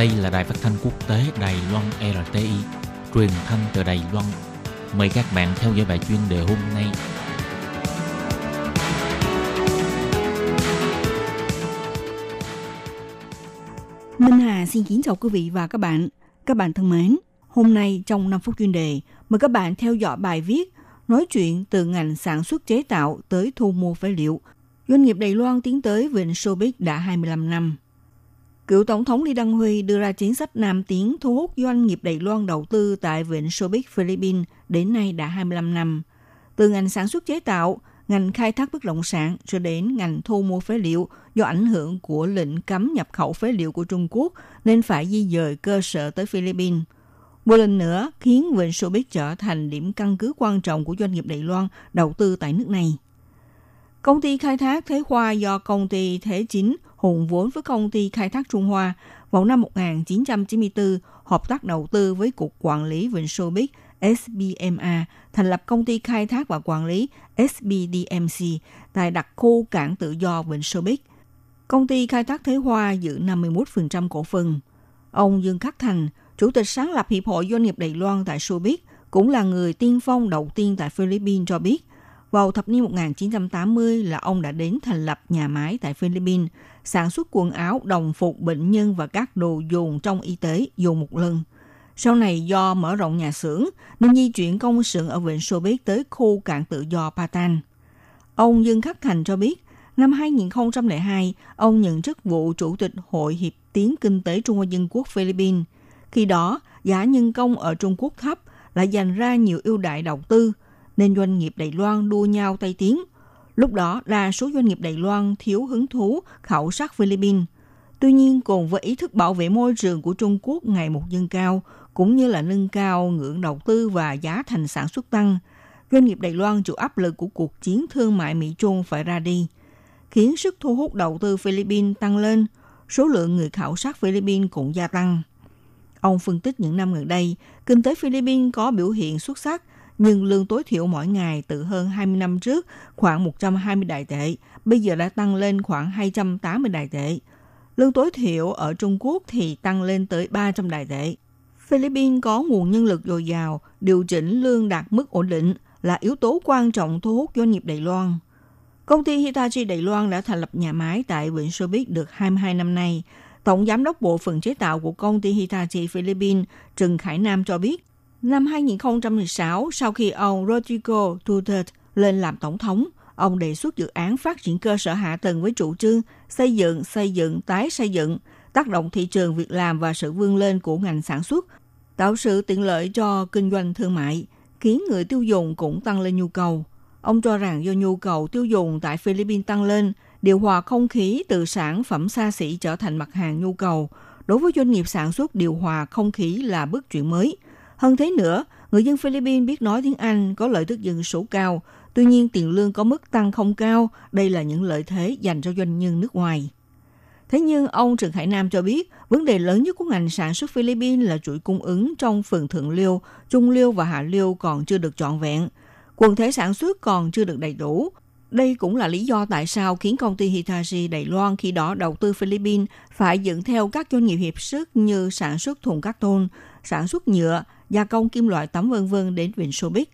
Đây là đài phát thanh quốc tế Đài Loan RTI, truyền thanh từ Đài Loan. Mời các bạn theo dõi bài chuyên đề hôm nay. Minh Hà xin kính chào quý vị và các bạn. Các bạn thân mến, hôm nay trong 5 phút chuyên đề, mời các bạn theo dõi bài viết nói chuyện từ ngành sản xuất chế tạo tới thu mua phế liệu. Doanh nghiệp Đài Loan tiến tới vịnh showbiz đã 25 năm. Cựu Tổng thống Lý Đăng Huy đưa ra chính sách Nam Tiến thu hút doanh nghiệp Đài Loan đầu tư tại Vịnh Showbiz Philippines đến nay đã 25 năm. Từ ngành sản xuất chế tạo, ngành khai thác bất động sản cho đến ngành thu mua phế liệu do ảnh hưởng của lệnh cấm nhập khẩu phế liệu của Trung Quốc nên phải di dời cơ sở tới Philippines. Một lần nữa khiến Vịnh Showbiz trở thành điểm căn cứ quan trọng của doanh nghiệp Đài Loan đầu tư tại nước này. Công ty khai thác Thế Hoa do công ty Thế Chính hùng vốn với công ty khai thác Trung Hoa vào năm 1994 hợp tác đầu tư với Cục Quản lý Vịnh Showbiz SBMA thành lập công ty khai thác và quản lý SBDMC tại đặc khu cảng tự do Vịnh Showbiz. Công ty khai thác Thế Hoa giữ 51% cổ phần. Ông Dương Khắc Thành, Chủ tịch sáng lập Hiệp hội Doanh nghiệp Đài Loan tại Showbiz, cũng là người tiên phong đầu tiên tại Philippines cho biết, vào thập niên 1980 là ông đã đến thành lập nhà máy tại Philippines, sản xuất quần áo, đồng phục bệnh nhân và các đồ dùng trong y tế dùng một lần. Sau này do mở rộng nhà xưởng nên di chuyển công xưởng ở Vịnh Xô tới khu cảng tự do Patan. Ông Dương Khắc Thành cho biết, năm 2002, ông nhận chức vụ Chủ tịch Hội Hiệp tiến Kinh tế Trung Hoa Dân Quốc Philippines. Khi đó, giá nhân công ở Trung Quốc thấp lại dành ra nhiều ưu đại đầu tư, nên doanh nghiệp Đài Loan đua nhau tay tiếng – Lúc đó, đa số doanh nghiệp Đài Loan thiếu hứng thú khảo sát Philippines. Tuy nhiên, cùng với ý thức bảo vệ môi trường của Trung Quốc ngày một dâng cao, cũng như là nâng cao ngưỡng đầu tư và giá thành sản xuất tăng, doanh nghiệp Đài Loan chịu áp lực của cuộc chiến thương mại Mỹ-Trung phải ra đi, khiến sức thu hút đầu tư Philippines tăng lên, số lượng người khảo sát Philippines cũng gia tăng. Ông phân tích những năm gần đây, kinh tế Philippines có biểu hiện xuất sắc nhưng lương tối thiểu mỗi ngày từ hơn 20 năm trước khoảng 120 đại tệ, bây giờ đã tăng lên khoảng 280 đại tệ. Lương tối thiểu ở Trung Quốc thì tăng lên tới 300 đại tệ. Philippines có nguồn nhân lực dồi dào, điều chỉnh lương đạt mức ổn định là yếu tố quan trọng thu hút doanh nghiệp Đài Loan. Công ty Hitachi Đài Loan đã thành lập nhà máy tại Vịnh Soviet được 22 năm nay. Tổng giám đốc bộ phận chế tạo của công ty Hitachi Philippines Trần Khải Nam cho biết, Năm 2016, sau khi ông Rodrigo Duterte lên làm tổng thống, ông đề xuất dự án phát triển cơ sở hạ tầng với chủ trương xây dựng, xây dựng, tái xây dựng, tác động thị trường việc làm và sự vươn lên của ngành sản xuất, tạo sự tiện lợi cho kinh doanh thương mại, khiến người tiêu dùng cũng tăng lên nhu cầu. Ông cho rằng do nhu cầu tiêu dùng tại Philippines tăng lên, điều hòa không khí từ sản phẩm xa xỉ trở thành mặt hàng nhu cầu. Đối với doanh nghiệp sản xuất điều hòa không khí là bước chuyển mới – hơn thế nữa, người dân Philippines biết nói tiếng Anh có lợi tức dân số cao, tuy nhiên tiền lương có mức tăng không cao, đây là những lợi thế dành cho doanh nhân nước ngoài. Thế nhưng ông Trần Hải Nam cho biết, vấn đề lớn nhất của ngành sản xuất Philippines là chuỗi cung ứng trong phần thượng liêu, trung liêu và hạ liêu còn chưa được trọn vẹn. Quần thể sản xuất còn chưa được đầy đủ. Đây cũng là lý do tại sao khiến công ty Hitachi Đài Loan khi đó đầu tư Philippines phải dẫn theo các doanh nghiệp hiệp sức như sản xuất thùng cắt tôn, sản xuất nhựa, gia công kim loại tấm vân vân đến Vịnh Sobic.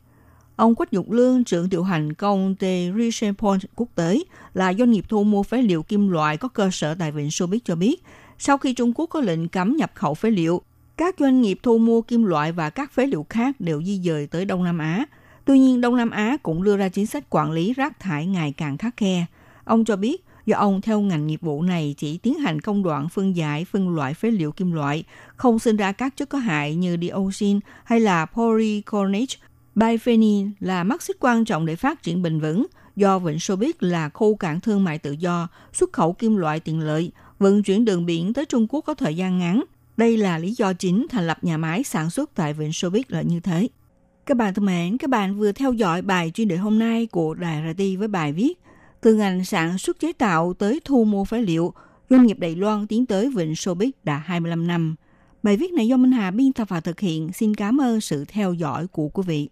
Ông Quách Dục Lương, trưởng điều hành công ty Richepont quốc tế, là doanh nghiệp thu mua phế liệu kim loại có cơ sở tại Vịnh Sobic cho biết, sau khi Trung Quốc có lệnh cấm nhập khẩu phế liệu, các doanh nghiệp thu mua kim loại và các phế liệu khác đều di dời tới Đông Nam Á. Tuy nhiên, Đông Nam Á cũng đưa ra chính sách quản lý rác thải ngày càng khắc khe. Ông cho biết, do ông theo ngành nghiệp vụ này chỉ tiến hành công đoạn phân giải, phân loại phế liệu kim loại, không sinh ra các chất có hại như dioxin hay là polycarbonate. Biphenyl là mắt xích quan trọng để phát triển bền vững, do Vịnh Xô biết là khu cảng thương mại tự do, xuất khẩu kim loại tiện lợi, vận chuyển đường biển tới Trung Quốc có thời gian ngắn. Đây là lý do chính thành lập nhà máy sản xuất tại Vịnh Xô biết là như thế. Các bạn thân mến, các bạn vừa theo dõi bài chuyên đề hôm nay của Đài RT với bài viết từ ngành sản xuất chế tạo tới thu mua phế liệu, doanh nghiệp Đài Loan tiến tới Vịnh Showbiz đã 25 năm. Bài viết này do Minh Hà biên tập và thực hiện. Xin cảm ơn sự theo dõi của quý vị.